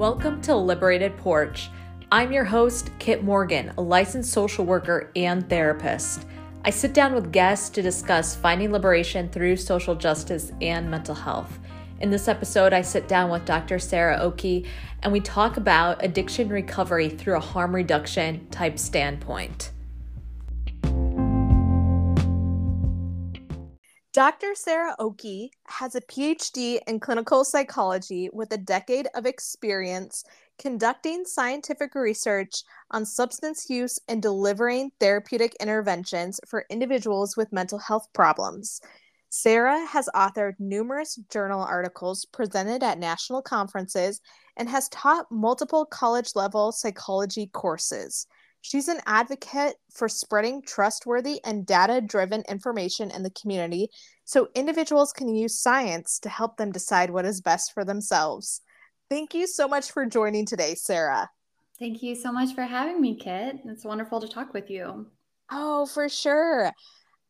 Welcome to Liberated Porch. I'm your host, Kit Morgan, a licensed social worker and therapist. I sit down with guests to discuss finding liberation through social justice and mental health. In this episode, I sit down with Dr. Sarah Okey and we talk about addiction recovery through a harm reduction type standpoint. Dr. Sarah Okey has a PhD in clinical psychology with a decade of experience conducting scientific research on substance use and delivering therapeutic interventions for individuals with mental health problems. Sarah has authored numerous journal articles presented at national conferences and has taught multiple college level psychology courses. She's an advocate for spreading trustworthy and data driven information in the community so individuals can use science to help them decide what is best for themselves. Thank you so much for joining today, Sarah. Thank you so much for having me, Kit. It's wonderful to talk with you. Oh, for sure.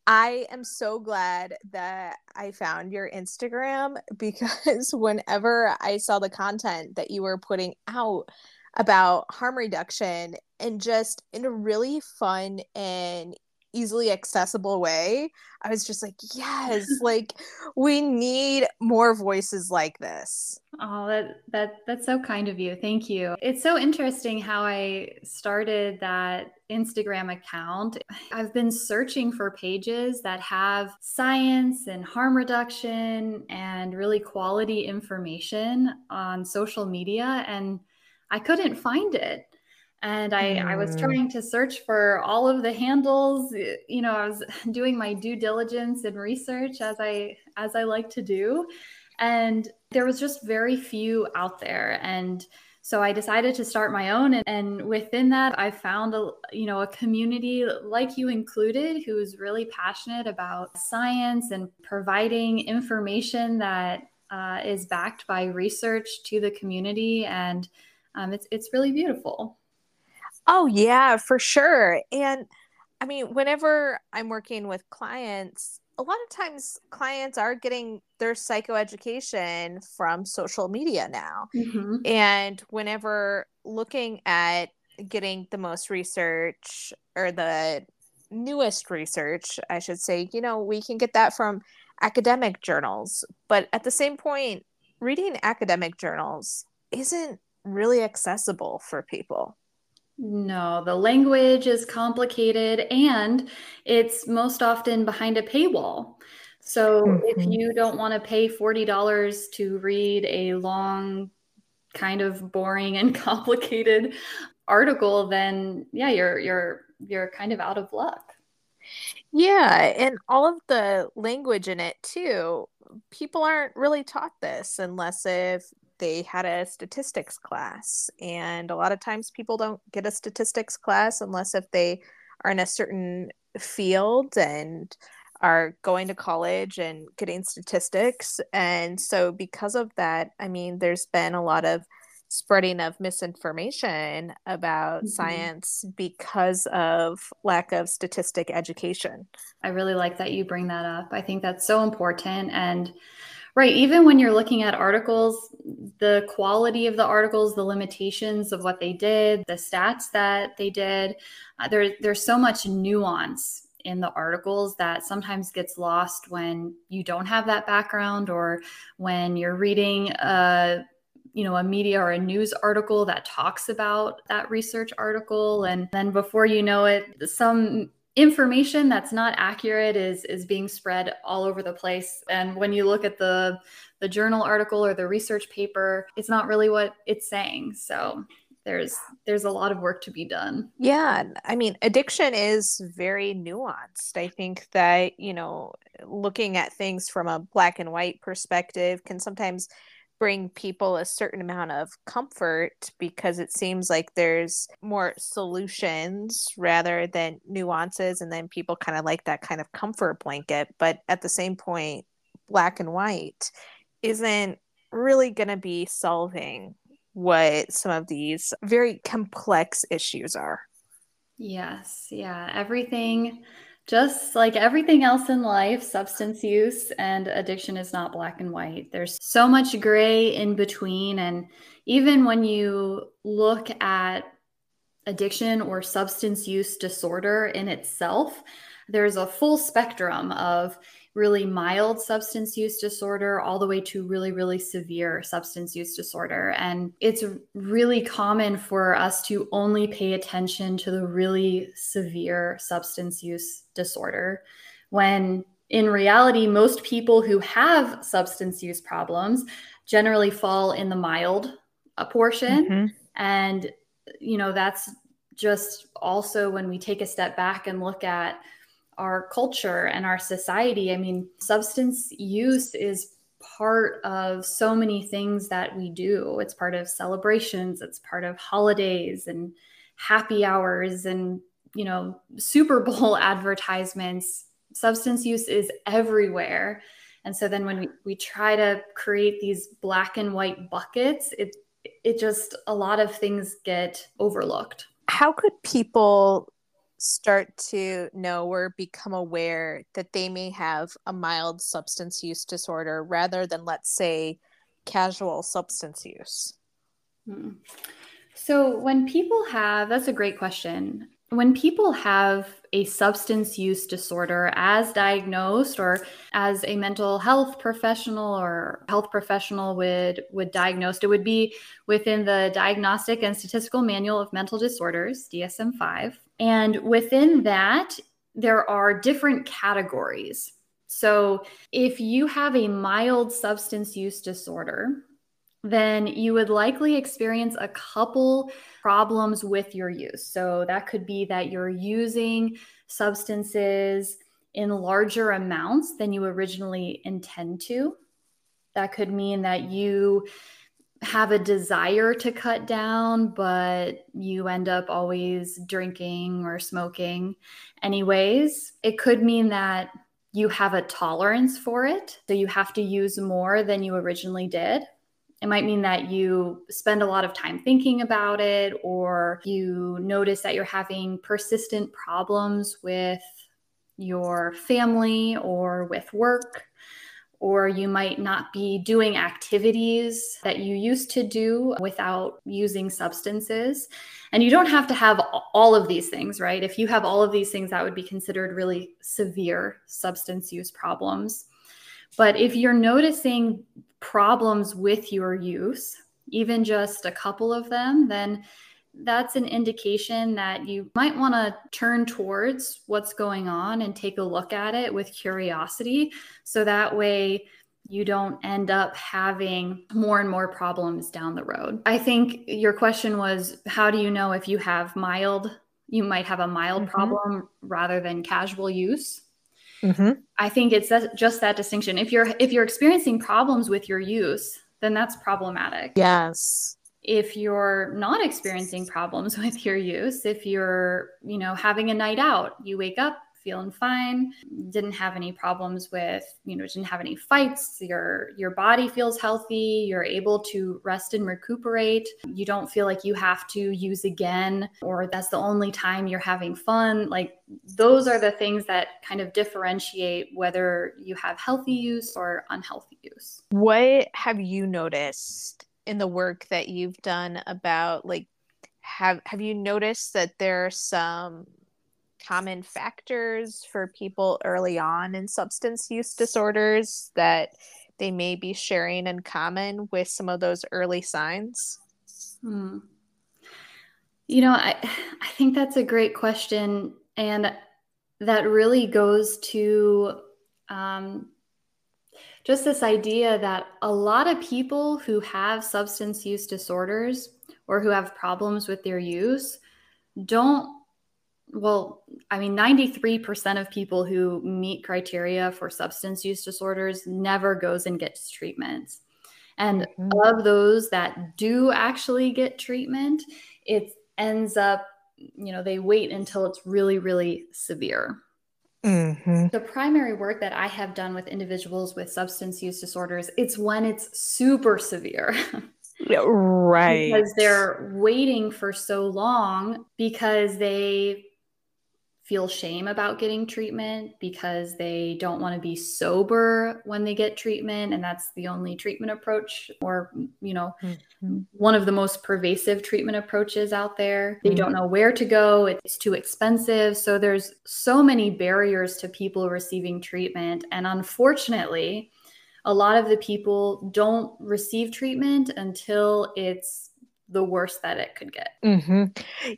I am so glad that I found your Instagram because whenever I saw the content that you were putting out about harm reduction and just in a really fun and easily accessible way. I was just like yes like we need more voices like this. Oh that that that's so kind of you. Thank you. It's so interesting how i started that instagram account. I've been searching for pages that have science and harm reduction and really quality information on social media and i couldn't find it and I, mm. I was mm. trying to search for all of the handles you know i was doing my due diligence and research as i as i like to do and there was just very few out there and so i decided to start my own and, and within that i found a you know a community like you included who's really passionate about science and providing information that uh, is backed by research to the community and um, it's it's really beautiful Oh, yeah, for sure. And I mean, whenever I'm working with clients, a lot of times clients are getting their psychoeducation from social media now. Mm-hmm. And whenever looking at getting the most research or the newest research, I should say, you know, we can get that from academic journals. But at the same point, reading academic journals isn't really accessible for people. No, the language is complicated and it's most often behind a paywall. So mm-hmm. if you don't want to pay $40 to read a long, kind of boring and complicated article, then yeah, you're you're you're kind of out of luck. Yeah, and all of the language in it too. People aren't really taught this unless if they had a statistics class and a lot of times people don't get a statistics class unless if they are in a certain field and are going to college and getting statistics. And so because of that i mean there's been a lot of spreading of misinformation about mm-hmm. science because of lack of statistic education. I really like that you bring that up. I think that's so important and Right. Even when you're looking at articles, the quality of the articles, the limitations of what they did, the stats that they did, uh, there, there's so much nuance in the articles that sometimes gets lost when you don't have that background or when you're reading a you know a media or a news article that talks about that research article and then before you know it some information that's not accurate is is being spread all over the place. And when you look at the the journal article or the research paper it's not really what it's saying. So there's there's a lot of work to be done. Yeah i mean addiction is very nuanced. I think that you know looking at things from a black and white perspective can sometimes bring people a certain amount of comfort because it seems like there's more solutions rather than nuances and then people kind of like that kind of comfort blanket. But at the same point black and white isn't really going to be solving what some of these very complex issues are. Yes yeah everything Just like everything else in life, substance use and addiction is not black and white. There's so much gray in between. And even when you look at addiction or substance use disorder in itself, there's a full spectrum of really mild substance use disorder all the way to really, really severe substance use disorder. And it's really common for us to only pay attention to the really severe substance use disorder when in reality, most people who have substance use problems generally fall in the mild uh, portion. Mm-hmm. And, you know, that's just also when we take a step back and look at our culture and our society. I mean, substance use is part of so many things that we do. It's part of celebrations, it's part of holidays and happy hours and, you know, Super Bowl advertisements. Substance use is everywhere. And so then when we, we try to create these black and white buckets, it it just a lot of things get overlooked. How could people start to know or become aware that they may have a mild substance use disorder rather than, let's say, casual substance use? Hmm. So, when people have, that's a great question. When people have a substance use disorder as diagnosed or as a mental health professional or health professional would would diagnose it would be within the Diagnostic and Statistical Manual of Mental Disorders, DSM-5. And within that, there are different categories. So, if you have a mild substance use disorder, then you would likely experience a couple problems with your use. So, that could be that you're using substances in larger amounts than you originally intend to. That could mean that you have a desire to cut down, but you end up always drinking or smoking anyways. It could mean that you have a tolerance for it. So you have to use more than you originally did. It might mean that you spend a lot of time thinking about it, or you notice that you're having persistent problems with your family or with work or you might not be doing activities that you used to do without using substances. And you don't have to have all of these things, right? If you have all of these things, that would be considered really severe substance use problems. But if you're noticing problems with your use, even just a couple of them, then that's an indication that you might want to turn towards what's going on and take a look at it with curiosity. So that way, you don't end up having more and more problems down the road. I think your question was how do you know if you have mild, you might have a mild mm-hmm. problem rather than casual use? Mm-hmm. I think it's just that distinction. If you're if you're experiencing problems with your use, then that's problematic. Yes if you're not experiencing problems with your use if you're you know having a night out you wake up feeling fine didn't have any problems with you know didn't have any fights your your body feels healthy you're able to rest and recuperate you don't feel like you have to use again or that's the only time you're having fun like those are the things that kind of differentiate whether you have healthy use or unhealthy use. What have you noticed in the work that you've done about like have have you noticed that there are some common factors for people early on in substance use disorders that they may be sharing in common with some of those early signs? Hmm. You know, I I think that's a great question, and that really goes to um, just this idea that a lot of people who have substance use disorders or who have problems with their use don't well i mean 93% of people who meet criteria for substance use disorders never goes and gets treatment and mm-hmm. of those that do actually get treatment it ends up you know they wait until it's really really severe Mm-hmm. The primary work that I have done with individuals with substance use disorders, it's when it's super severe. right. Because they're waiting for so long because they feel shame about getting treatment because they don't want to be sober when they get treatment and that's the only treatment approach or you know mm-hmm. one of the most pervasive treatment approaches out there they mm-hmm. don't know where to go it's too expensive so there's so many barriers to people receiving treatment and unfortunately a lot of the people don't receive treatment until it's the worst that it could get. Mm-hmm.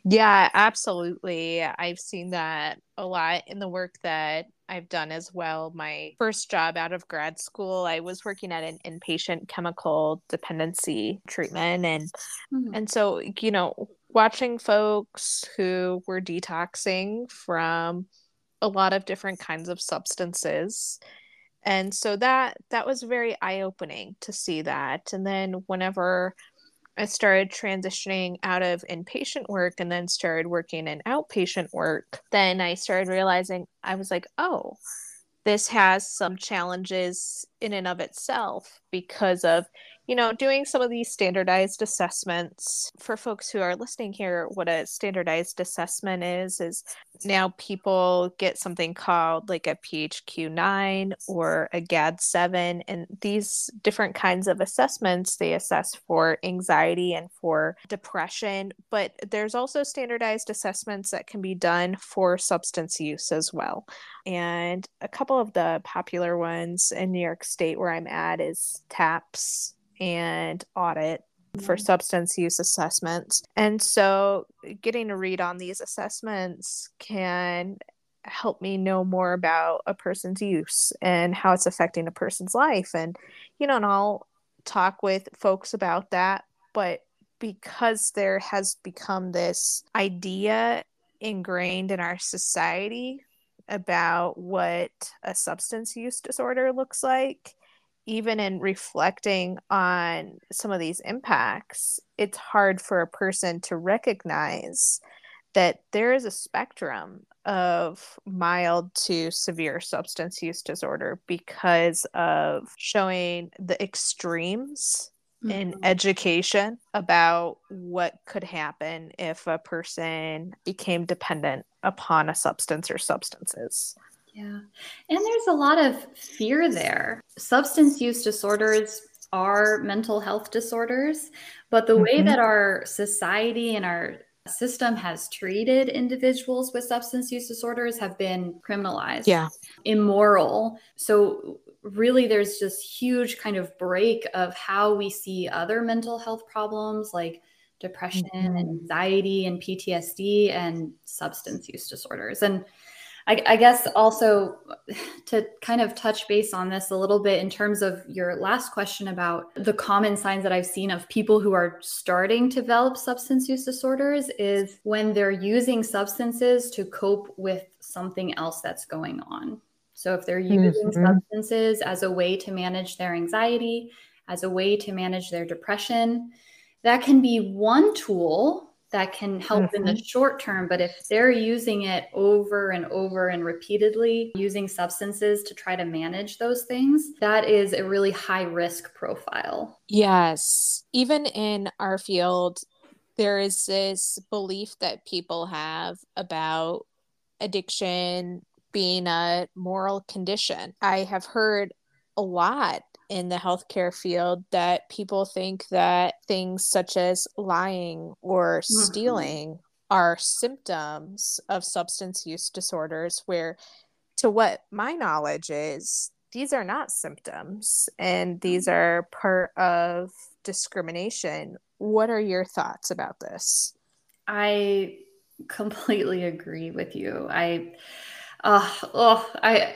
Yeah, absolutely. I've seen that a lot in the work that I've done as well. My first job out of grad school, I was working at an inpatient chemical dependency treatment and mm-hmm. and so, you know, watching folks who were detoxing from a lot of different kinds of substances and so that that was very eye-opening to see that and then whenever I started transitioning out of inpatient work and then started working in outpatient work, then I started realizing I was like, oh, this has some challenges in and of itself because of you know doing some of these standardized assessments. For folks who are listening here what a standardized assessment is is now people get something called like a phq9 or a gad7 and these different kinds of assessments they assess for anxiety and for depression but there's also standardized assessments that can be done for substance use as well. And a couple of the popular ones in New York State where I'm at is TAPS and Audit for substance use assessments. And so getting a read on these assessments can help me know more about a person's use and how it's affecting a person's life. And, you know, and I'll talk with folks about that. But because there has become this idea ingrained in our society about what a substance use disorder looks like, even in reflecting on some of these impacts, it's hard for a person to recognize that there is a spectrum of mild to severe substance use disorder because of showing the extremes mm-hmm. in education about what could happen if a person became dependent upon a substance or substances. Yeah. And there's a lot of fear there. Substance use disorders are mental health disorders, but the mm-hmm. way that our society and our system has treated individuals with substance use disorders have been criminalized. Yeah. Immoral. So really there's just huge kind of break of how we see other mental health problems like depression mm-hmm. and anxiety and PTSD and substance use disorders. And I, I, guess also to kind of touch base on this a little bit in terms of your last question about the common signs that I've seen of people who are starting to develop substance use disorders is when they're using substances to cope with something else that's going on. So if they're using mm-hmm. substances as a way to manage their anxiety, as a way to manage their depression, that can be one tool that can help mm-hmm. in the mm-hmm. short term. But if they're using it over and over and repeatedly, using substances to try to manage those things, that is a really high risk profile. Yes. Even in our field, there is this belief that people have about addiction being a moral condition. I have heard a lot in the healthcare field that people think that things such as lying or mm-hmm. stealing are symptoms of substance use disorders, where, to what my knowledge is, these are not symptoms and these mm-hmm. are part of discrimination. What are your thoughts about this? I completely agree with you. I, uh, oh, I,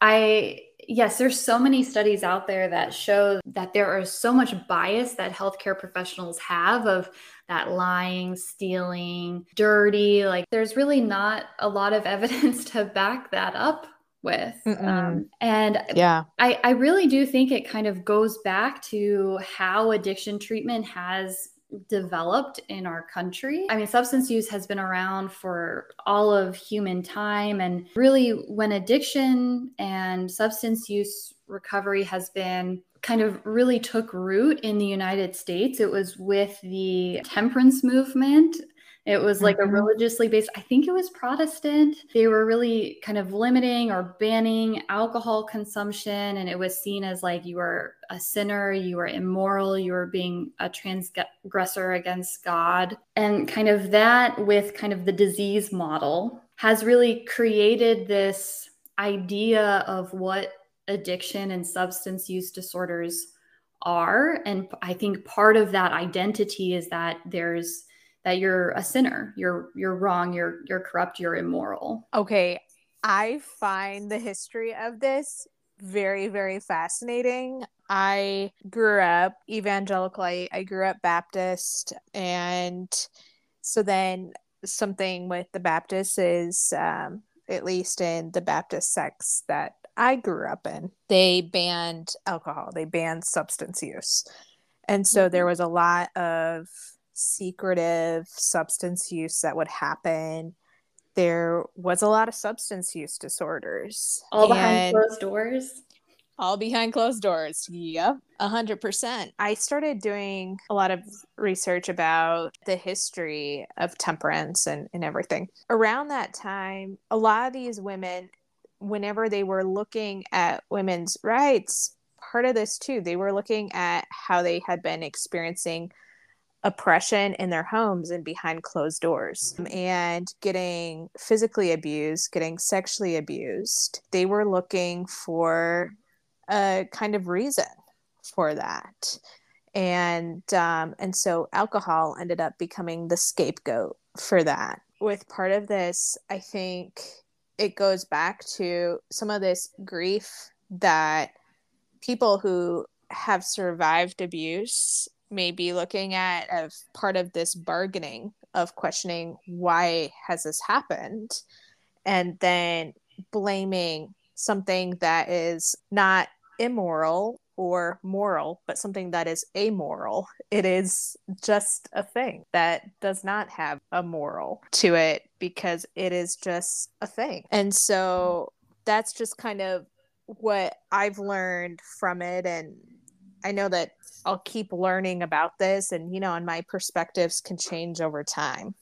I yes, there's so many studies out there that show that there is so much bias that healthcare professionals have of that lying, stealing, dirty. Like there's really not a lot of evidence to back that up with. Um, and yeah, I, I really do think it kind of goes back to how addiction treatment has developed in our country. I mean, substance use has been around for all of human time. And really, when addiction and substance use recovery has been kind of really took root in the United States, it was with the temperance movement It was like mm-hmm. a religiously based, I think it was Protestant. They were really kind of limiting or banning alcohol consumption. And it was seen as like you were a sinner, you were immoral, you were being a transgressor against God. And kind of that with kind of the disease model has really created this idea of what addiction and substance use disorders are. And I think part of that identity is that there's that you're a sinner. You're you're wrong. You're you're corrupt. You're immoral. Okay. I find the history of this very very fascinating. I grew up evangelical. I, I grew up baptist. And so then something with the baptists is um, at least in the baptist sects that i grew up in they banned alcohol. They banned substance use. And so mm-hmm. there was a lot of secretive substance use that would happen. There was a lot of substance use disorders. All behind closed doors? All behind closed doors. Yep, 100%. I started doing a lot of research about the history of temperance and, and everything. Around that time, a lot of these women, whenever they were looking at women's rights, part of this too, they were looking at how they had been experiencing oppression in their homes and behind closed doors and getting physically abused, getting sexually abused. They were looking for a kind of reason for that. And um, and so alcohol ended up becoming the scapegoat for that. With part of this, I think it goes back to some of this grief that people who have survived abuse may be looking at as part of this bargaining of questioning why has this happened? And then blaming something that is not immoral or moral but something that is amoral. It is just a thing that does not have a moral to it because it is just a thing. And so that's just kind of what i've learned from it. And i know that I'll keep learning about this and you know and my perspectives can change over time.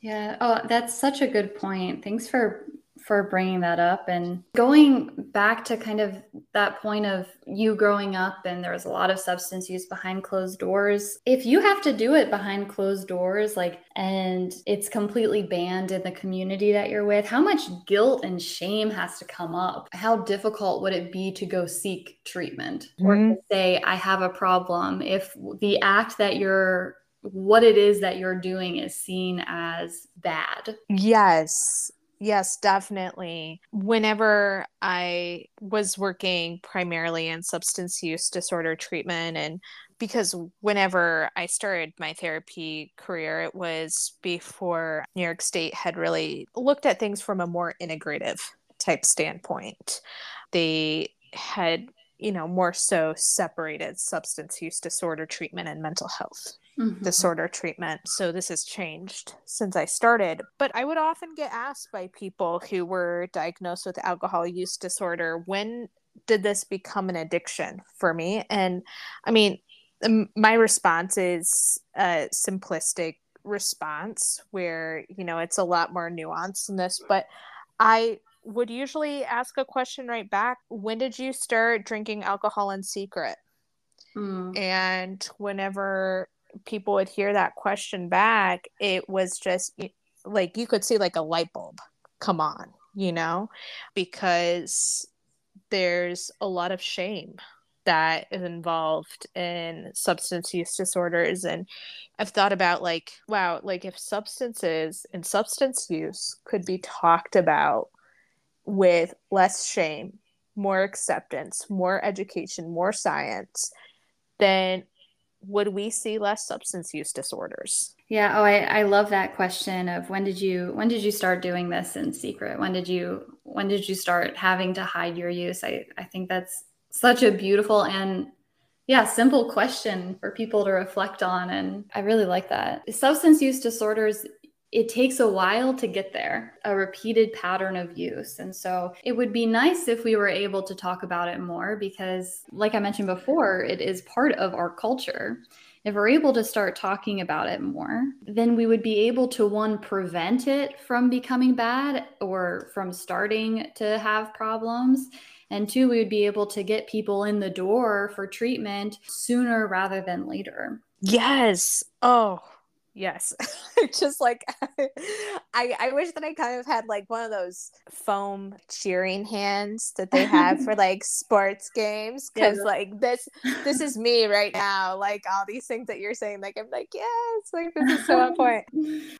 Yeah, oh that's such a good point. Thanks for for bringing that up and going back to kind of that point of you growing up and there was a lot of substance use behind closed doors if you have to do it behind closed doors like and it's completely banned in the community that you're with how much guilt and shame has to come up how difficult would it be to go seek treatment mm-hmm. or to say i have a problem if the act that you're what it is that you're doing is seen as bad. Yes. Yes, definitely. Whenever I was working primarily in substance use disorder treatment, and because whenever I started my therapy career, it was before New York State had really looked at things from a more integrative type standpoint. They had, you know, more so separated substance use disorder treatment and mental health mm-hmm. disorder treatment. So this has changed since I started. But I would often get asked by people who were diagnosed with alcohol use disorder when did this become an addiction for me? And I mean, my response is a simplistic response where, you know, it's a lot more nuanced than this, but I would usually ask a question right back when did you start drinking alcohol in secret mm. and whenever people would hear that question back, it was just like you could see like a light bulb come on, you know, because there's a lot of shame that is involved in substance use disorders and i've thought about like wow like if substances and substance use could be talked about with less shame more acceptance more education more science then would we see less substance use disorders? Yeah. Oh, I, I love that question of when did you when did you start doing this in secret? When did you when did you start having to hide your use? I, I think that's such a beautiful and yeah, simple question for people to reflect on. And I really like that. Substance use disorders it takes a while to get there, a repeated pattern of use. And so it would be nice if we were able to talk about it more because, like I mentioned before, it is part of our culture. If we're able to start talking about it more, then we would be able to one, prevent it from becoming bad or from starting to have problems. And two, we would be able to get people in the door for treatment sooner rather than later. Yes. Oh, Yes. just like I I wish that I kind of had like one of those foam cheering hands that they have for like sports games cuz yeah. like this this is me right now like all these things that you're saying like I'm like yes like this is so on point.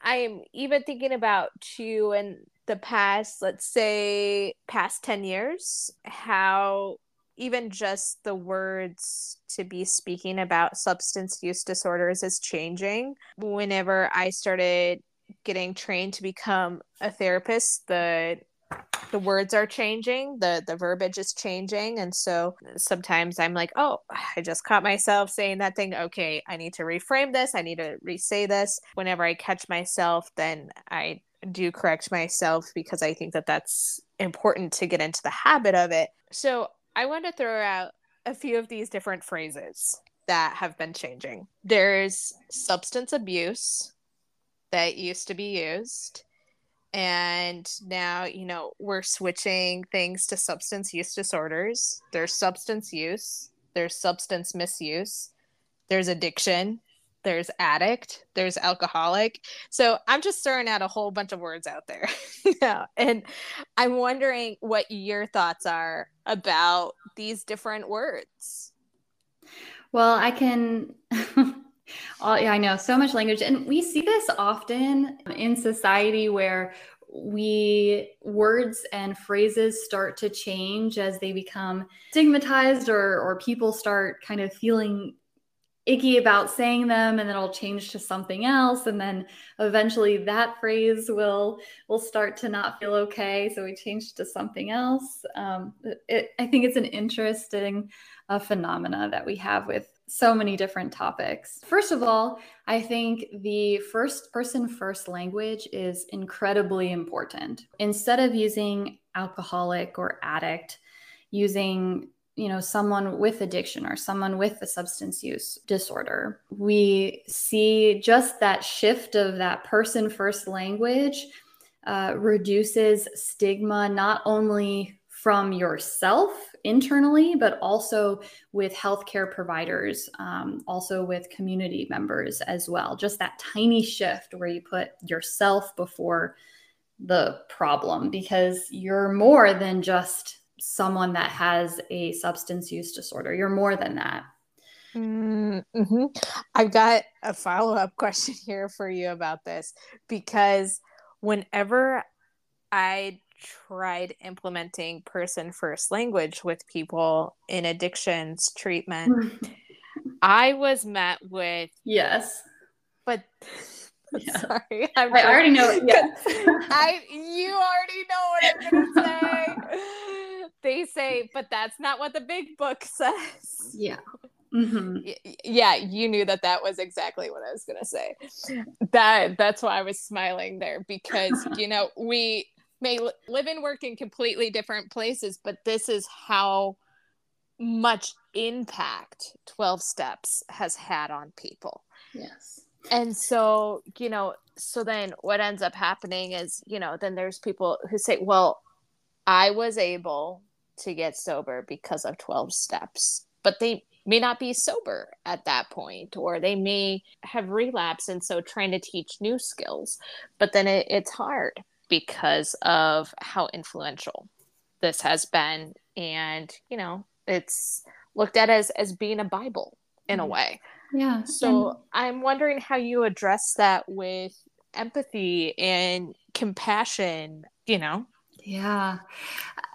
I am even thinking about you in the past let's say past 10 years how even just the words to be speaking about substance use disorders is changing. Whenever I started getting trained to become a therapist, the the words are changing, the the verbiage is changing, and so sometimes I'm like, "Oh, I just caught myself saying that thing. Okay, I need to reframe this. I need to re-say this." Whenever I catch myself, then I do correct myself because I think that that's important to get into the habit of it. So I want to throw out a few of these different phrases that have been changing. There's substance abuse that used to be used. And now, you know, we're switching things to substance use disorders. There's substance use, there's substance misuse, there's addiction, there's addict, there's alcoholic. So I'm just throwing out a whole bunch of words out there. And I'm wondering what your thoughts are about these different words. Well, I can. oh, yeah, I know so much language. And we see this often in society where we words and phrases start to change as they become stigmatized or or people start kind of feeling icky about saying them and then it'll change to something else and then eventually that phrase will will start to not feel okay so we change to something else. Um, it, i think it's an interesting uh, phenomena that we have with so many different topics. First of all i think the first person first language is incredibly important. Instead of using alcoholic or addict using you know someone with addiction or someone with a substance use disorder we see just that shift of that person first language uh, reduces stigma not only from yourself internally but also with healthcare providers um, also with community members as well. Just that tiny shift where you put yourself before the problem because you're more than just someone that has a substance use disorder. You're more than that. Mm-hmm. I've got a follow up question here for you about this because whenever I tried implementing person first language with people in addictions treatment, I was met with yes, but yeah. sorry, I'm i already know. Yeah, I you already know what I'm gonna say they say, but that's not what the big book says. Yeah. Mm-hmm. Yeah, you knew that that was exactly what I was going to say. That that's why I was smiling there because you know we may live and work in completely different places, but this is how much impact 12 steps has had on people. Yes. And so, you know, so then what ends up happening is, you know, then there's people who say, well, I was able to get sober because of 12 steps, but they may not be sober at that point, or they may have relapsed. And so trying to teach new skills, but then it, it's hard because of how influential this has been. And, you know, it's looked at as, as being a Bible in a mm-hmm. way. Yeah. So and- I'm wondering how you address that with empathy and compassion, you know? Yeah.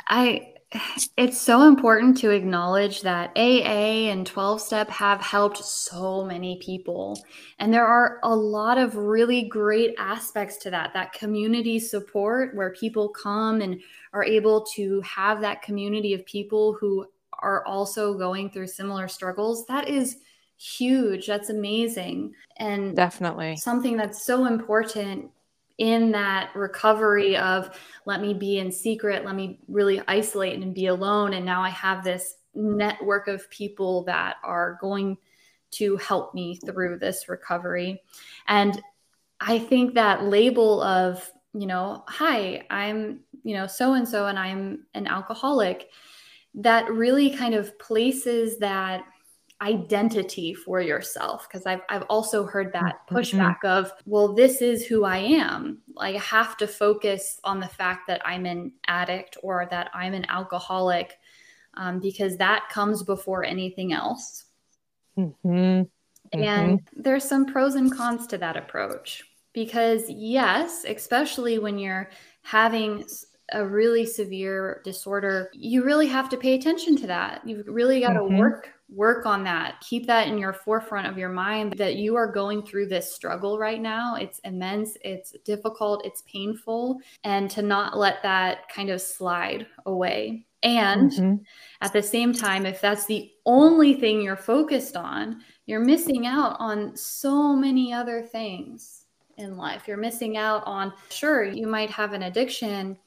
I it's so important to acknowledge that AA and 12 step have helped so many people. And there are a lot of really great aspects to that that community support where people come and are able to have that community of people who are also going through similar struggles. That is huge. That's amazing. And definitely something that's so important in that recovery of let me be in secret, let me really isolate and be alone. And now I have this network of people that are going to help me through this recovery. And I think that label of, you know, hi, I'm, you know, so and so, and I'm an alcoholic, that really kind of places that identity for yourself because I've, I've also heard that mm-hmm. pushback mm-hmm. of well this is who i am like i have to focus on the fact that i'm an addict or that i'm an alcoholic um, because that comes before anything else mm-hmm. Mm-hmm. and there's some pros and cons to that approach because yes especially when you're having a really severe disorder you really have to pay attention to that you've really got to mm-hmm. work work on that. Keep that in your forefront of your mind that you are going through this struggle right now. It's immense, it's difficult, it's painful, and to not let that kind of slide away. And mm-hmm. at the same time, if that's the only thing you're focused on, you're missing out on so many other things in life. You're missing out on, sure, you might have an addiction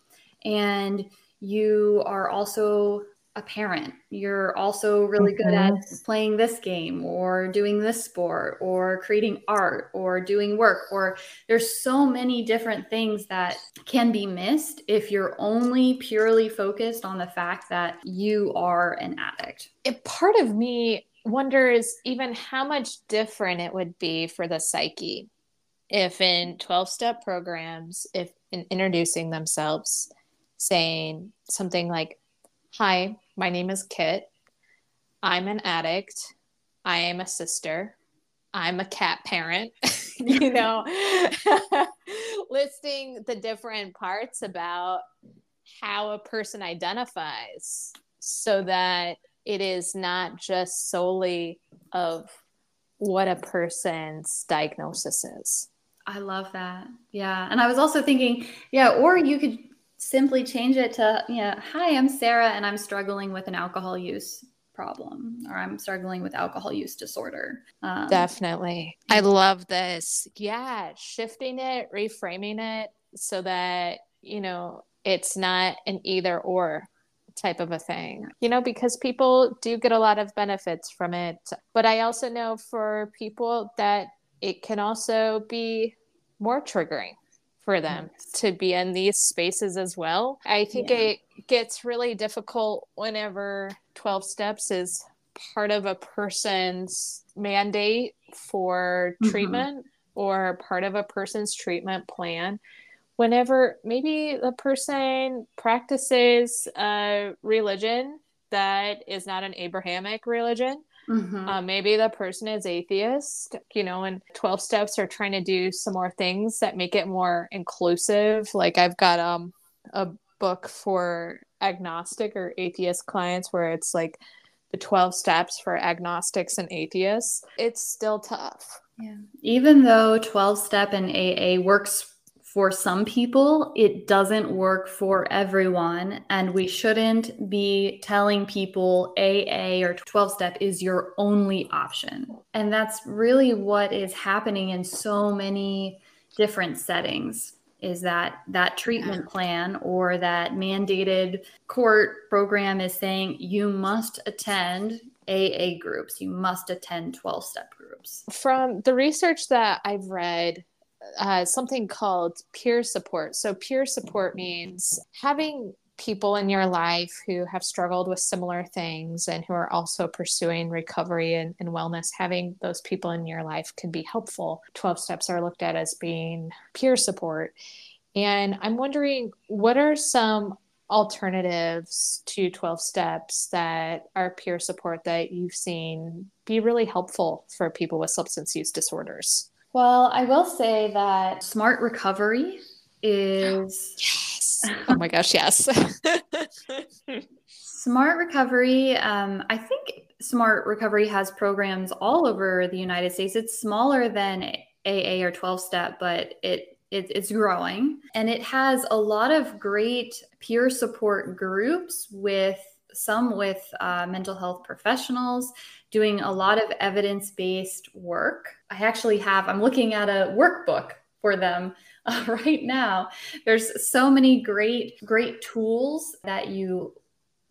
and you are also a parent. You're also really good at mm-hmm. playing this game or doing this sport or creating art or doing work or there's so many different things that can be missed if you're only purely focused on the fact that you are an addict. It, part of me wonders even how much different it would be for the psyche if in 12 step programs if in introducing themselves saying something like hi my name is Kit. I'm an addict. I am a sister. I'm a cat parent. you know, listing the different parts about how a person identifies so that it is not just solely of what a person's diagnosis is. I love that. Yeah. And I was also thinking, yeah, or you could simply change it to, yeah, hi, I'm Sarah and I'm struggling with an alcohol use problem or I'm struggling with alcohol use disorder. Um, Definitely. I love this. Yeah, shifting it, reframing it so that, you know, it's not an either or type of a thing, you know, because people do get a lot of benefits from it. But I also know for people that it can also be more triggering for them to be in these spaces as well. I think yeah. it gets really difficult whenever 12 steps is part of a person's mandate for mm-hmm. treatment or part of a person's treatment plan. Whenever maybe the person practices a religion that is not an Abrahamic religion, Mm-hmm. Uh, maybe the person is atheist, you know, and 12 steps are trying to do some more things that make it more inclusive. Like I've got um, a book for agnostic or atheist clients where it's like the 12 steps for agnostics and atheists. It's still tough. Yeah. Even though 12 step and AA works for some people, it doesn't work for everyone. And we shouldn't be telling people AA or 12 step is your only option. And that's really what is happening in so many different settings is that that treatment plan or that mandated court program is saying you must attend AA groups, you must attend 12 step groups. From the research that I've read, uh, something called peer support. So, peer support means having people in your life who have struggled with similar things and who are also pursuing recovery and, and, wellness, having those people in your life can be helpful. 12 steps are looked at as being peer support. And I'm wondering what are some alternatives to 12 steps that are peer support that you've seen be really helpful for people with substance use disorders? Well, I will say that smart recovery is. Yes. Oh my gosh, yes. smart recovery, um, I think smart recovery has programs all over the United States. It's smaller than AA or 12 step, but it, it it's growing and it has a lot of great peer support groups with some with uh, mental health professionals doing a lot of evidence based work. I actually have, I'm looking at a workbook for them uh, right now. There's so many great, great tools that you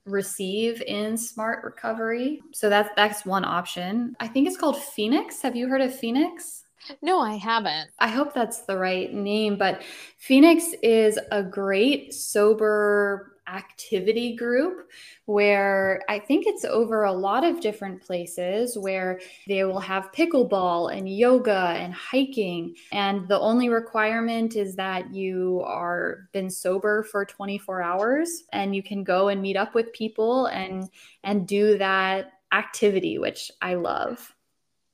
receive in smart recovery. So that's that's one option. I think it's called Phoenix. Have you heard of Phoenix? No, I haven't. I hope that's the right name, but Phoenix is a great sober activity group where I think it's over a lot of different places where they will have pickleball and yoga and hiking and the only requirement is that you are been sober for 24 hours and you can go and meet up with people and and do that activity which I love.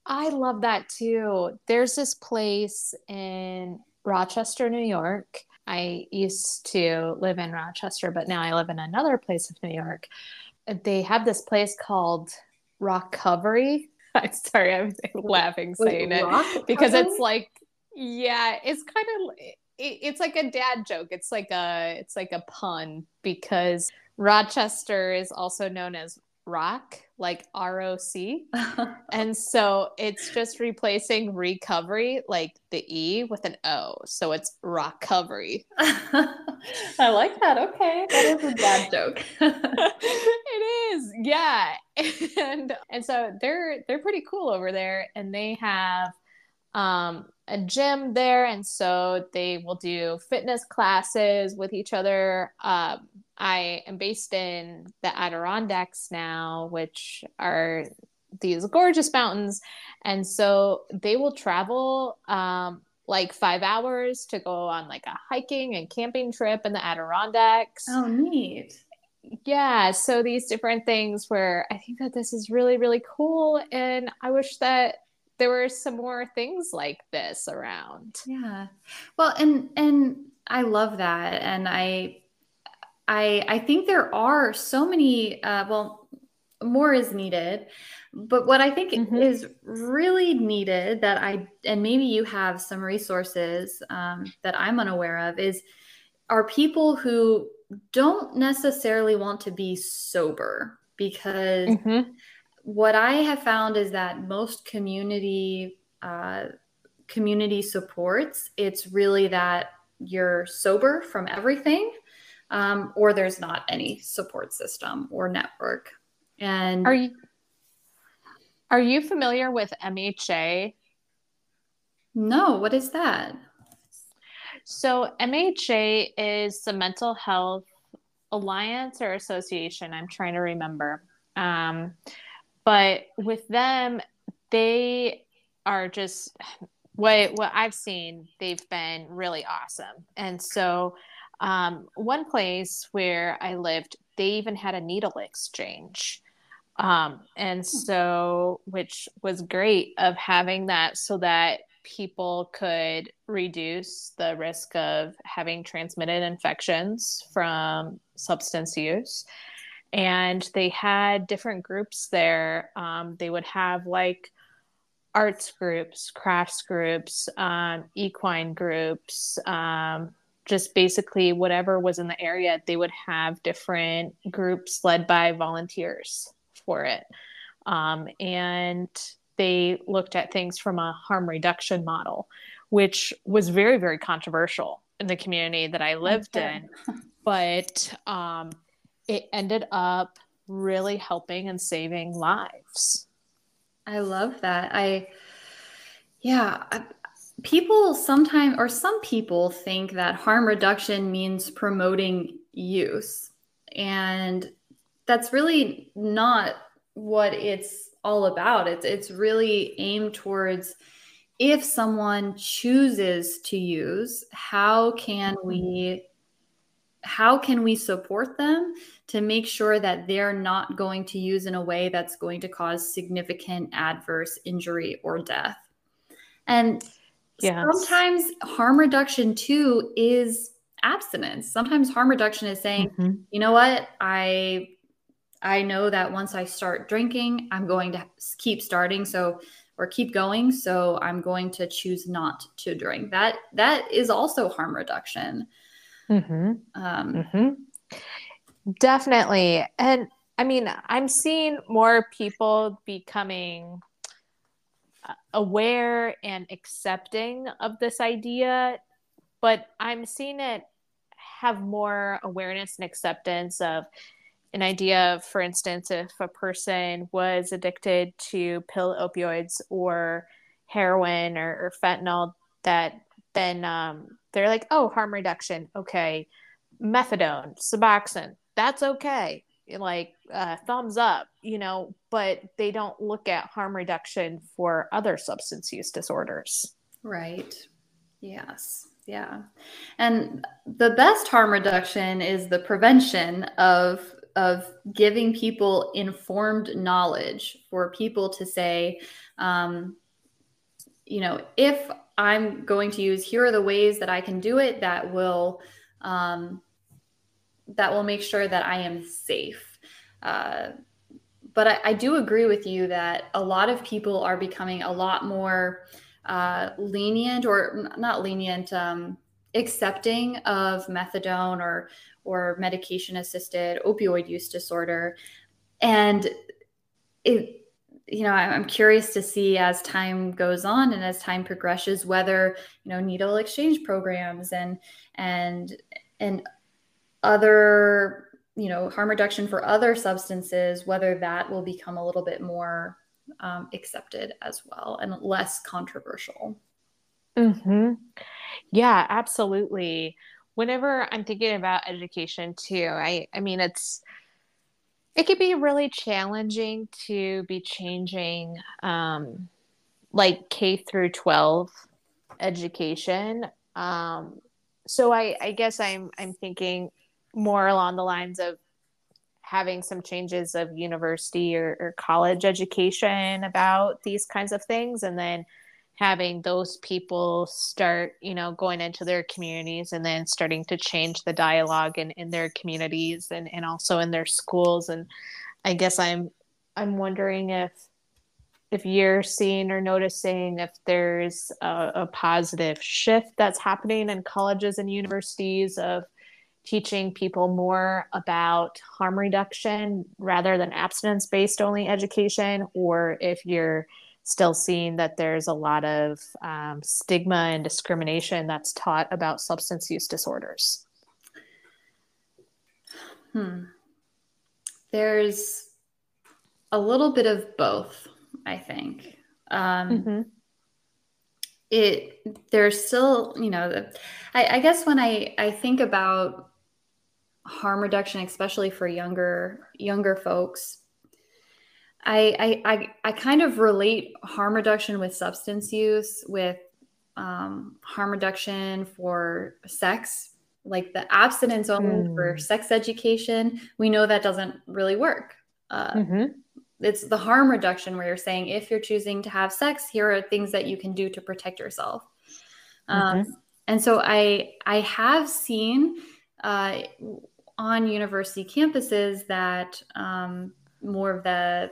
I love that too. There's this place in Rochester, New York. I used to live in Rochester, but now I live in another place of New York. Uh, they have this place called ROCovery. I'm sorry, I'm laughing saying Wait, it because it's like, yeah, it's kind of it's like a dad joke. It's like a it's like a pun because Rochester is also known as rock, like R O C. and so it's just replacing recovery, like the E with an O. So it's ROCovery. I like that. Okay. That is a bad joke. it is. Yeah. And and so they're they're pretty cool over there. And they have um a gym there and so they will do fitness classes with each other um I am based in the Adirondacks now, which are these gorgeous mountains. And so they will travel um, like five hours to go on like a hiking and camping trip in the Adirondacks. Oh, neat. Yeah. So these different things where I think that this is really, really cool. And I wish that there were some more things like this around. Yeah. Well, and, and, I love that. And I I I think there are so many. Uh, well, more is needed, but what I think mm-hmm. is really needed that I and maybe you have some resources um, that I'm unaware of is are people who don't necessarily want to be sober because mm-hmm. what I have found is that most community uh, community supports it's really that you're sober from everything um, or there's not any support system or network. And are you are you familiar with MHA? No, what is that? So MHA is the Mental Health Alliance or Association. I'm trying to remember. Um, but with them, they are just what what I've seen. They've been really awesome, and so um, one place where I lived, they even had a needle exchange. Um, and hmm. so, which was great of having that so that people could reduce the risk of having transmitted infections from substance use. And they had different groups there. Um, they would have like arts groups, crafts groups, um, equine groups, um, just basically whatever was in the area, they would have different groups led by volunteers for it. Um, and they looked at things from a harm reduction model, which was very, very controversial in the community that I lived in. But um, it ended up really helping and saving lives. I love that. I, yeah, I, people sometimes or some people think that harm reduction means promoting use. And that's really not what it's all about. It's it's really aimed towards if someone chooses to use how can we how can we support them to make sure that they're not going to use in a way that's going to cause significant adverse injury or death? And Yes. Sometimes harm reduction too is abstinence. Sometimes harm reduction is saying, mm-hmm. you know what, I I know that once I start drinking, I'm going to keep starting. So or keep going. So I'm going to choose not to drink. That that is also harm reduction. Mm-hmm. Um, mm-hmm. Definitely, and I mean, I'm seeing more people becoming aware and accepting of this idea, but I'm seeing it have more awareness and acceptance of an idea of, for instance, if a person was addicted to pill opioids or heroin or, or fentanyl, that then um, they're like, oh, harm reduction. Okay. Methadone, Suboxone, that's okay. Like, uh, thumbs up, you know, but they don't look at harm reduction for other substance use disorders. Right. Yes. Yeah. And the best harm reduction is the prevention of of giving people informed knowledge for people to say, um, you know, if I'm going to use, here are the ways that I can do it that will um, that will make sure that I am safe. Uh, but I, I, do agree with you that a lot of people are becoming a lot more uh, lenient, or not lenient, um, accepting of methadone or or medication assisted opioid use disorder, and it you know i'm curious to see as time goes on and as time progresses whether you know needle exchange programs and and and other you know harm reduction for other substances whether that will become a little bit more um, accepted as well and less controversial. Hmm yeah absolutely. Whenever i'm thinking about education too i i mean it's it could be really challenging to be changing um, like K through 12 education. Um, so I, I guess I'm I'm thinking more along the lines of having some changes of university or, or college education about these kinds of things and then having those people start you know going into their communities and then starting to change the dialogue in, in their communities and, and also in their schools. And i guess i'm i'm wondering if if you're seeing or noticing if there's a, a positive shift that's happening in colleges and universities of teaching people more about harm reduction rather than abstinence based only education or if you're still seeing that there's a lot of um, stigma and discrimination that's taught about substance use disorders? Hmm. There's a little bit of both, I think. Um, mm-hmm. It there's still, you know, I, I guess when I I think about harm reduction, especially for younger younger folks, I, I, I, I kind of relate harm reduction with substance use with um, harm reduction for sex, like the abstinence only mm. for sex education. We know that doesn't really work. Uh, mm-hmm. It's the harm reduction where you're saying if you're choosing to have sex, here are things that you can do to protect yourself. Um, mm-hmm. And so I I have seen uh, on university campuses that um, more of the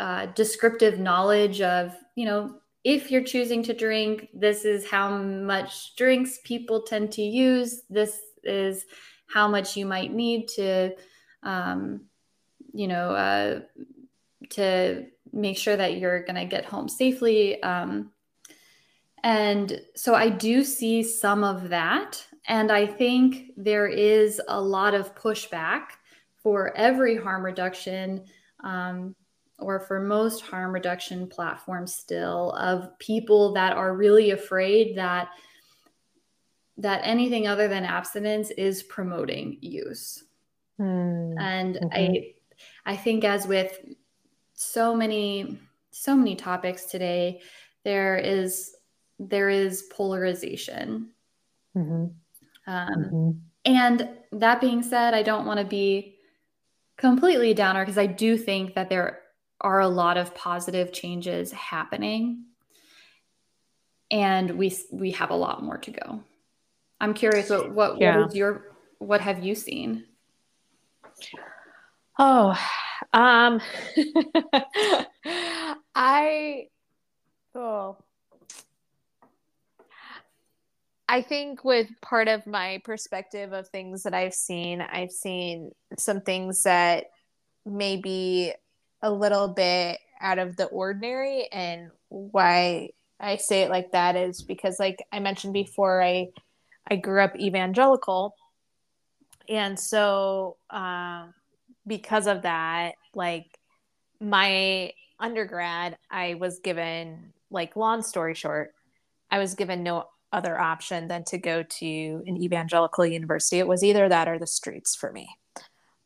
uh, descriptive knowledge of, you know, if you're choosing to drink, this is how much drinks people tend to use. This is how much you might need to, um, you know, uh, to make sure that you're going to get home safely. Um, and so I do see some of that. And I think there is a lot of pushback for every harm reduction um, or for most harm reduction platforms still of people that are really afraid that that anything other than abstinence is promoting use mm, and mm-hmm. i i think as with so many so many topics today there is there is polarization mm-hmm. Um, mm-hmm. and that being said i don't want to be completely downer because i do think that there are a lot of positive changes happening and we we have a lot more to go i'm curious what what, yeah. what is your what have you seen oh um i oh I think with part of my perspective of things that I've seen, I've seen some things that maybe a little bit out of the ordinary and why I say it like that is because like I mentioned before I I grew up evangelical. And so um, because of that like my undergrad I was given like long story short I was given no other option than to go to an evangelical university it was either that or the streets for me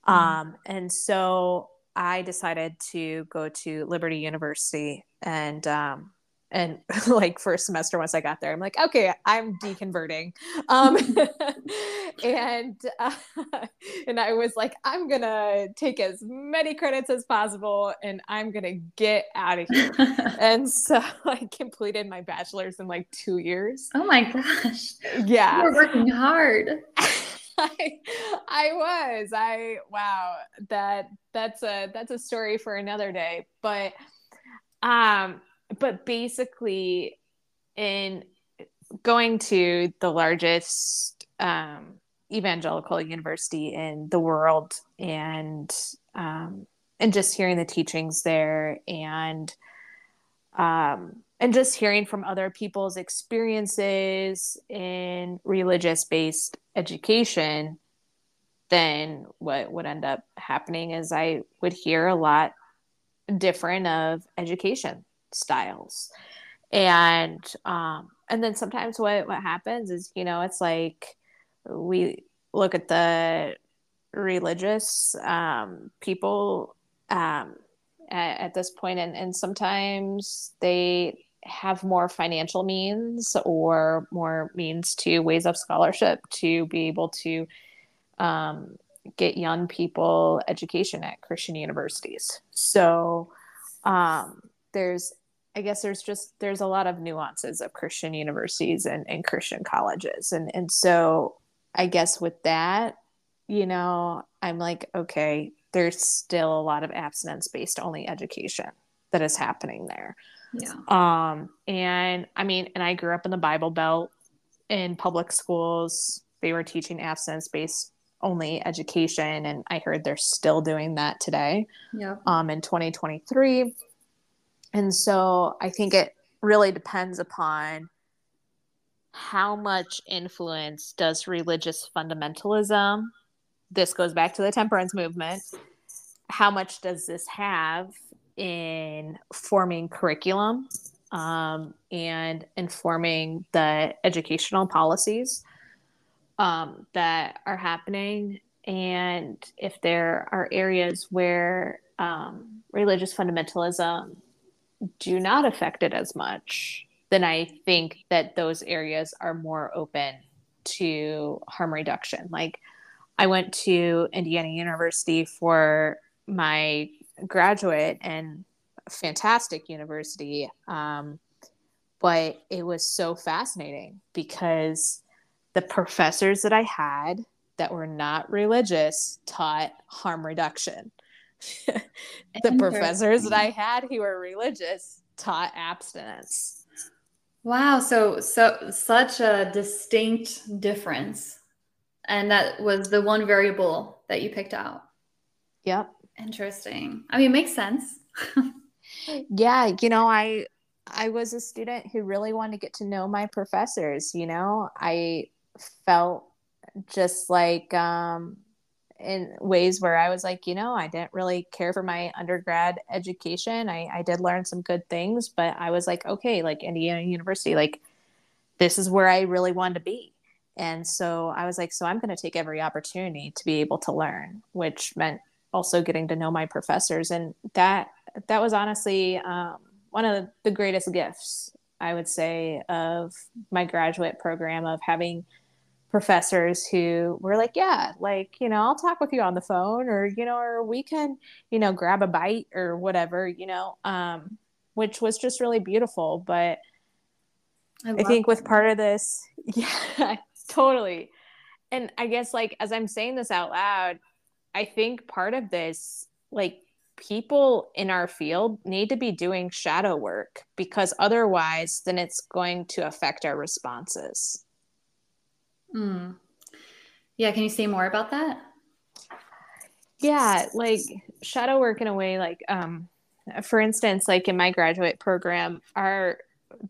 mm-hmm. um, and so I decided to go to Liberty University and um, and like first semester once i got there i'm like okay i'm deconverting. Um and uh, and i was like i'm gonna take as many credits as possible and i'm gonna get out of here. And so i completed my bachelor's in like two years. Oh my gosh. Yeah. You were working hard. I, I was. I wow. That that's a that's a story for another day. But um but basically in going to the largest um, evangelical university in the world and um, and just hearing the teachings there and um, and just hearing from other people's experiences in religious based education then what would end up happening is i would hear a lot different of education styles and um and then sometimes what what happens is you know it's like we look at the religious um people um at, at this point and and sometimes they have more financial means or more means to ways of scholarship to be able to um, get young people education at Christian universities. So um, there's I guess there's just there's a lot of nuances of Christian universities and, and Christian colleges. And and so I guess with that, you know, I'm like, okay, there's still a lot of abstinence based only education that is happening there. Yeah. Um, and I mean, and I grew up in the Bible Belt in public schools. They were teaching abstinence based only education, and I heard they're still doing that today. Yeah. Um, in 2023 and so I think it really depends upon how much influence does religious fundamentalism this goes back to the temperance movement how much does this have in forming curriculum um, and informing the educational policies um, that are happening? And if there are areas where um, religious fundamentalism do not affect it as much, then I think that those areas are more open to harm reduction. Like I went to Indiana University for my graduate and fantastic university. Um, but it was so fascinating because the professors that I had that were not religious taught harm reduction. the professors that I had who were religious taught abstinence. Wow, so so such a distinct difference. And that was the one variable that you picked out. Yep. Interesting. I mean, it makes sense. yeah, you know, I I was a student who really wanted to get to know my professors, you know. I felt just like um in ways where I was like, you know, I didn't really care for my undergrad education. I, I did learn some good things, but I was like, okay, like Indiana University, like this is where I really wanted to be. And so I was like, so I'm going to take every opportunity to be able to learn, which meant also getting to know my professors. And that, that was honestly um, one of the greatest gifts, I would say, of my graduate program of having – professors who were like, yeah, like, you know, I'll talk with you on the phone or, you know, or we can, you know, grab a bite or whatever, you know, um, which was just really beautiful. But I, I think with part of this, yeah, totally. And I guess like as I'm saying this out loud, I think part of this, like people in our field need to be doing shadow work because otherwise then it's going to affect our responses Mm. Yeah, can you say more about that? Yeah, like shadow work in a way like um for instance, like in my graduate program, our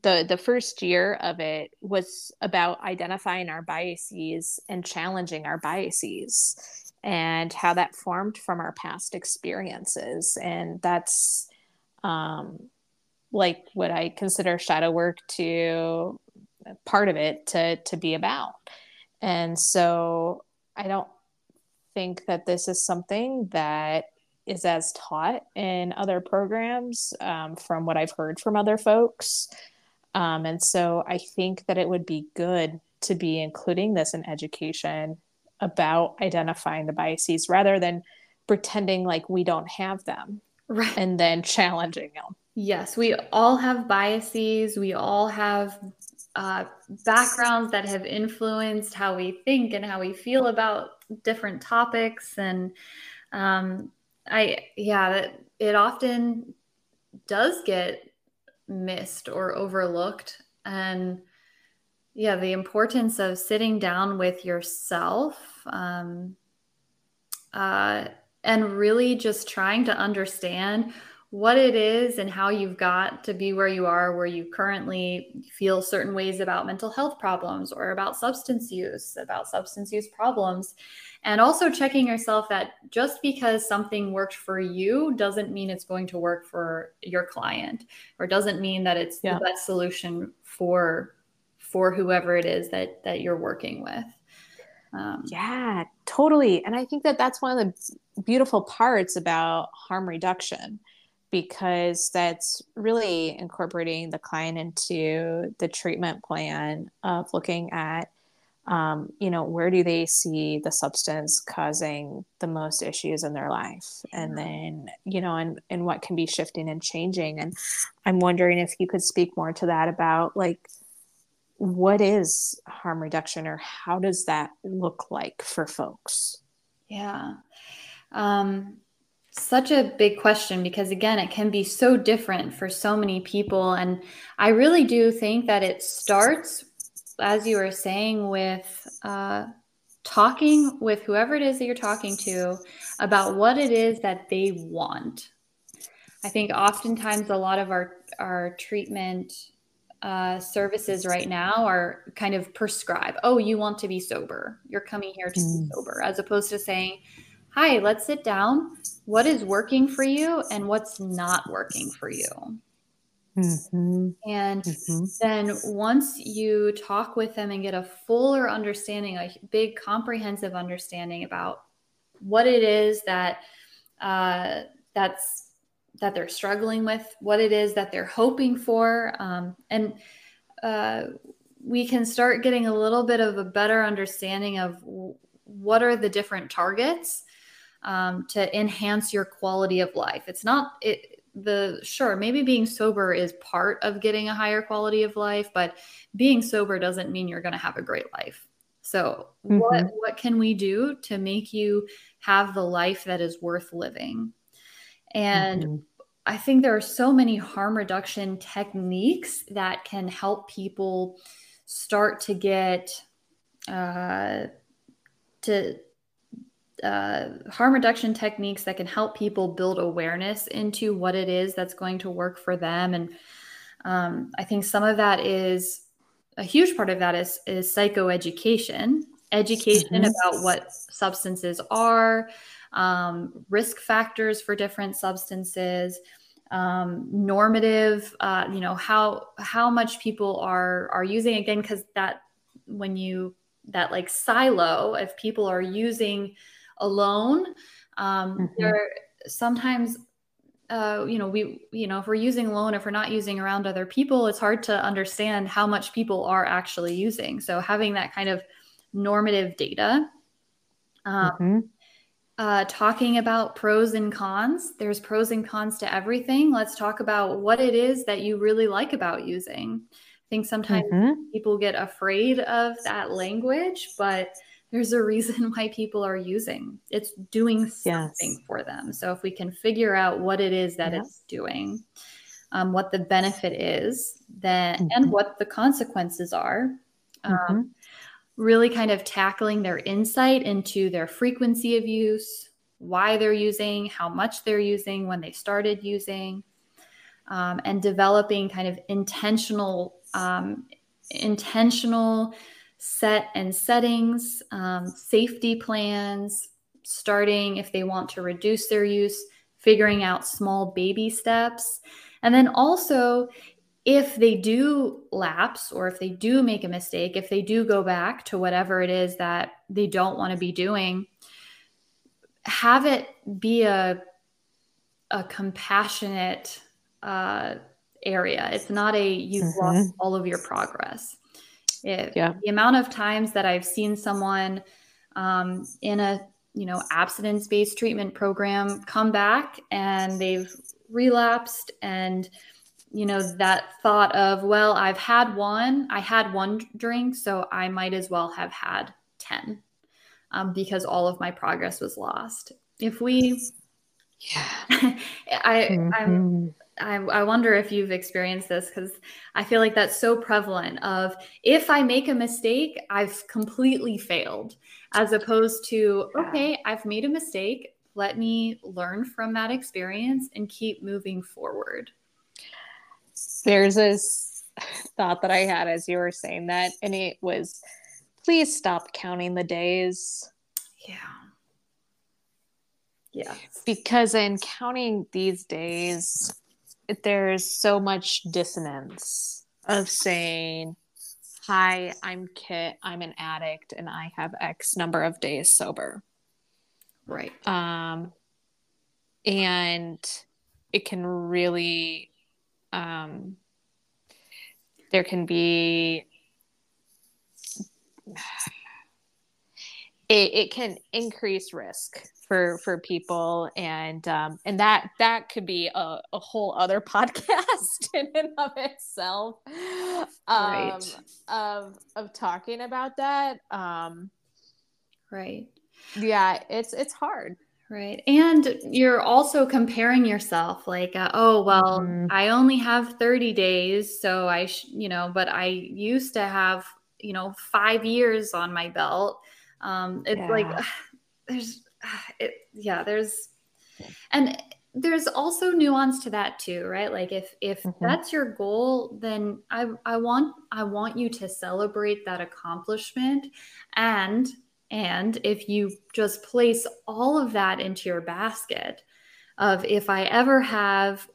the the first year of it was about identifying our biases and challenging our biases and how that formed from our past experiences and that's um like what i consider shadow work to part of it to to be about and so i don't think that this is something that is as taught in other programs um, from what i've heard from other folks um, and so I think that it would be good to be including this in education about identifying the biases rather than pretending like we don't have them right. and then challenging them. Yes, we all have biases. We all have uh, backgrounds that have influenced how we think and how we feel about different topics. And um, I, yeah, it often does get missed or overlooked. And yeah, the importance of sitting down with yourself um, uh, and really just trying to understand what it is and how you've got to be where you are, where you currently feel certain ways about mental health problems or about substance use, about substance use problems. And also checking yourself that just because something worked for you doesn't mean it's going to work for your client or doesn't mean that it's yeah. the best solution for for whoever it is that that you're working with. Um, yeah, totally. And I think that that's one of the beautiful parts about harm reduction because that's really incorporating the client into the treatment plan of looking at um, you know where do they see the substance causing the most issues in their life? And then you know and and what can be shifting and changing. And i'm wondering if you could speak more to that about like what is harm reduction or how does that look like for folks? Yeah. Um, such a big question because again it can be so different for so many people. And i really do think that it starts as you were saying with uh, talking with whoever it is that you're talking to about what it is that they want. I think oftentimes a lot of our our treatment uh, services right now are kind of prescribe oh you want to be sober. You're coming here to mm. be sober as opposed to saying hi, let's sit down. What is working for you and what's not working for you? Mm-hmm. And mm-hmm. then once you talk with them and get a fuller understanding, a big comprehensive understanding about what it is that uh, that's that they're struggling with, what it is that they're hoping for, um, and uh, we can start getting a little bit of a better understanding of what are the different targets um, to enhance your quality of life. It's not it the sure maybe being sober is part of getting a higher quality of life, but being sober doesn't mean you're going to have a great life. So mm-hmm. what what can we do to make you have the life that is worth living? And mm-hmm. I think there are so many harm reduction techniques that can help people start to get uh, to uh, harm reduction techniques that can help people build awareness into what it is that's going to work for them. And um, I think some of that is a huge part of that is, is psychoeducation, education mm-hmm. about what substances are, um, risk factors for different substances. Um, normative, uh, you know how how much people are are using again because that when you that like silo if people are using alone. Um, mm-hmm. There sometimes uh, you know, we, you know, if we're using alone, if we're not using around other people, it's hard to understand how much people are actually using. So having that kind of normative data, um, mm-hmm. uh, talking about pros and cons. There's pros and cons to everything. Let's talk about what it is that you really like about using. I think sometimes mm-hmm. people get afraid of that language, but there's a reason why people are using it's doing something yes. for them so if we can figure out what it is that yeah. it's doing um, what the benefit is then mm-hmm. and what the consequences are um, mm-hmm. really kind of tackling their insight into their frequency of use why they're using, how much they're using, when they started using, um, and developing kind of intentional, um, intentional set and settings, um, safety plans, starting if they want to reduce their use, figuring out small baby steps. And then also, if they do lapse or if they do make a mistake, if they do go back to whatever it is that they don't want to be doing, have it be a, a compassionate uh, area. It's not a you've mm-hmm. lost all of your progress. It, yeah. The amount of times that I've seen someone um, in a you know abstinence based treatment program come back and they've relapsed and you know that thought of well i've had one i had one drink so i might as well have had 10 um, because all of my progress was lost if we yeah i mm-hmm. I, I wonder if you've experienced this because I feel like that's so prevalent of if I make a mistake, I've completely failed, as opposed to, okay, I've made a mistake. Let me learn from that experience and keep moving forward. There's this thought that I had as you were saying that, and it was please stop counting the days. Yeah. Yeah. Because in counting these days, there's so much dissonance of saying, Hi, I'm Kit, I'm an addict, and I have X number of days sober. Right. Um, and it can really um, there can be it, it can increase risk for for people and um and that that could be a, a whole other podcast in and of itself um right. of of talking about that um right yeah it's it's hard Right. And you're also comparing yourself like, uh, oh, well, mm-hmm. I only have 30 days. So I, sh- you know, but I used to have, you know, five years on my belt. Um, it's yeah. like, there's, it, yeah, there's, and there's also nuance to that too, right? Like if, if mm-hmm. that's your goal, then I, I want, I want you to celebrate that accomplishment and and if you just place all of that into your basket of if I ever have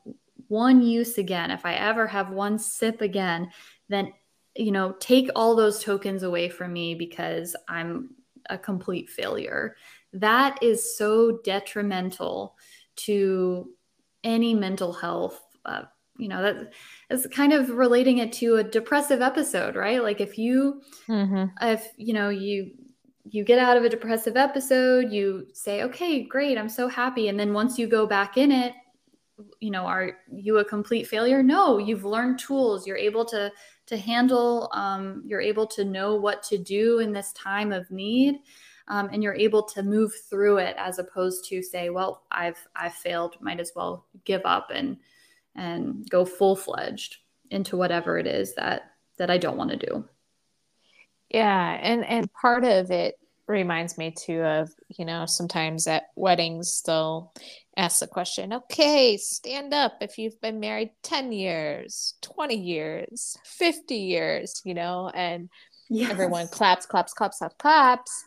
one use again, if I ever have one sip again, then you know, take all those tokens away from me because I'm a complete failure. That is so detrimental to any mental health. Uh, you know, that is kind of relating it to a depressive episode, right? Like if you, mm-hmm. if you know, you you get out of a depressive episode, you say, okay, great, I'm so happy. And then once you go back in it, you know, are you a complete failure? No, you've learned tools. You're able to to handle. Um, you're able to know what to do in this time of need, um, and you're able to move through it as opposed to say, well, I've I've failed. Might as well give up and and go full fledged into whatever it is that that I don't want to do. Yeah, and and part of it reminds me too of you know sometimes at weddings they'll ask the question okay stand up if you've been married 10 years 20 years 50 years you know and yes. everyone claps claps claps claps claps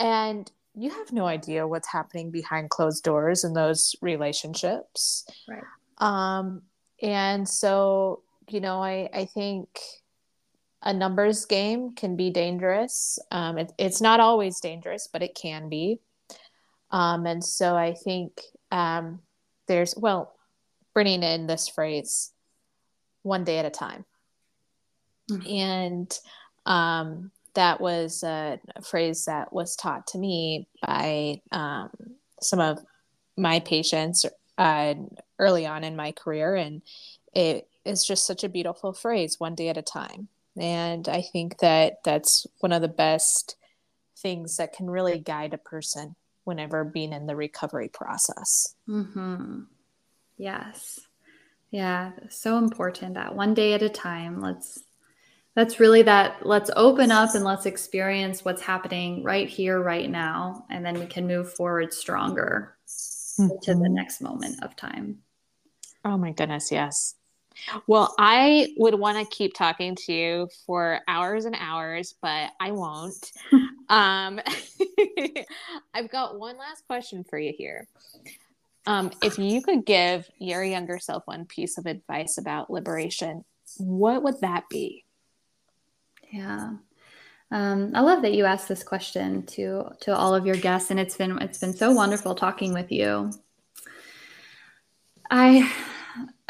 and you have no idea what's happening behind closed doors in those relationships right um and so you know i i think a numbers game can be dangerous. Um, it, it's not always dangerous, but it can be. Um, and so I think um, there's, well, bringing in this phrase, one day at a time. Mm-hmm. And um, that was a, phrase that was taught to me by um, some of my patients uh, early on in my career. And it is just such a beautiful phrase, one day at a time and I think that that's one of the best things that can really guide a person whenever being in the recovery process. Mm-hmm. Yes. Yeah. So important that one day at a time. Let's that's really that let's open up and let's experience what's happening right here, right now. And then we can move forward stronger mm-hmm. to the next moment of time. Oh my goodness, yes. Well, I would want to keep talking to you for hours and hours, but I won't. um, I've got one last question for you here. Um, if you could give your younger self one piece of advice about liberation, what would that be? Yeah. Um, I love that you asked this question to to all of your guests, and it's been it's been so wonderful talking with you. I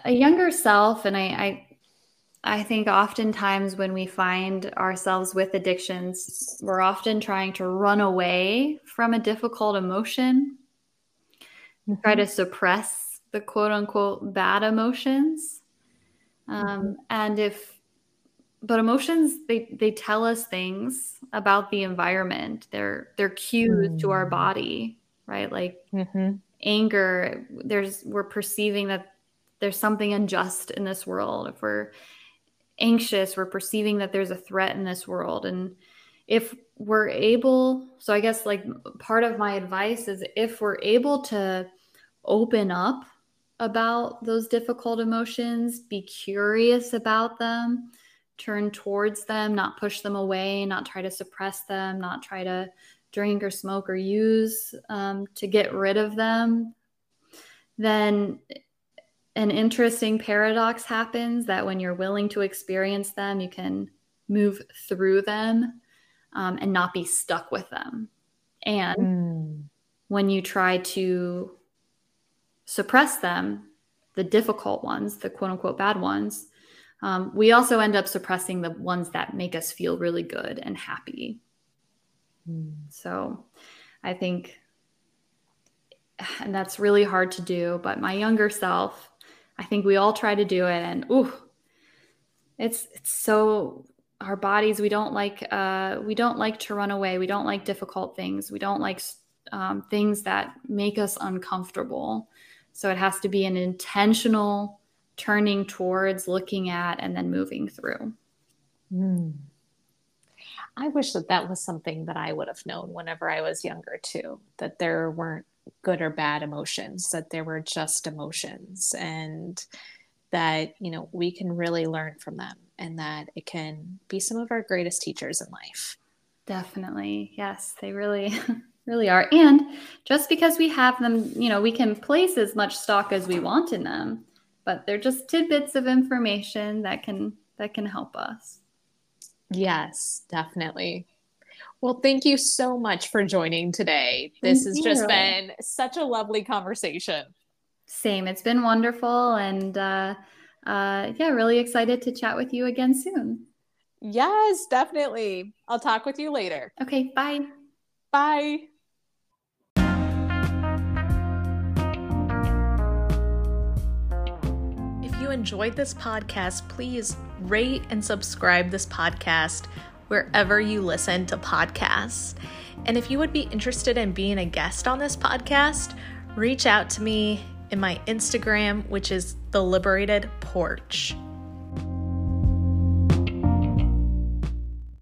a younger self, and I, I I think oftentimes when we find ourselves with addictions, we're often trying to run away from a difficult emotion, mm-hmm. try to suppress the quote unquote bad emotions. Um, mm-hmm. And if but emotions they they tell us things about the environment they're they're cues mm. to our mm. body right like mm-hmm. anger there's we're perceiving that there's something unjust in this world if we're anxious we're perceiving that there's a threat in this world and if we're able so i guess like part of my advice is if we're able to open up about those difficult emotions be curious about them turn towards them, not push them away, not try to suppress them, not try to drink or smoke or use um, to get rid of them, then an interesting paradox happens that when you're willing to experience them, you can move through them um, and not be stuck with them. And mm. when you try to suppress them, the difficult ones, the quote unquote bad ones, um, we also end up suppressing the ones that make us feel really good and happy. Mm. So I think, and that's really hard to do, but my younger self, I think we all try to do it and ooh, it's it's so our bodies we don't like uh, we don't like to run away we don't like difficult things we don't like um, things that make us uncomfortable so it has to be an intentional turning towards, looking at, and then moving through. Mm. I wish that that was something that I would have known whenever I was younger, too, that there weren't good or bad emotions, that there were just emotions, and that, you know, we can really learn from them and that it can be some of our greatest teachers in life. Definitely. Yes, they really. really are and just because we have them you know we can place as much stock as we want in them but they're just tidbits of information that can that can help us. Yes, definitely. Well, thank you so much for joining today. This thank has you. just been such a lovely conversation. Same. It's been wonderful. And uh, uh, yeah, really excited to chat with you again soon. Yes, definitely. I'll talk with you later. Okay. Bye. Bye. You enjoyed this podcast, please rate and subscribe this podcast wherever you listen to podcasts. And if you would be interested in being a guest on this podcast, reach out to me in my Instagram, which is the Liberated Porch.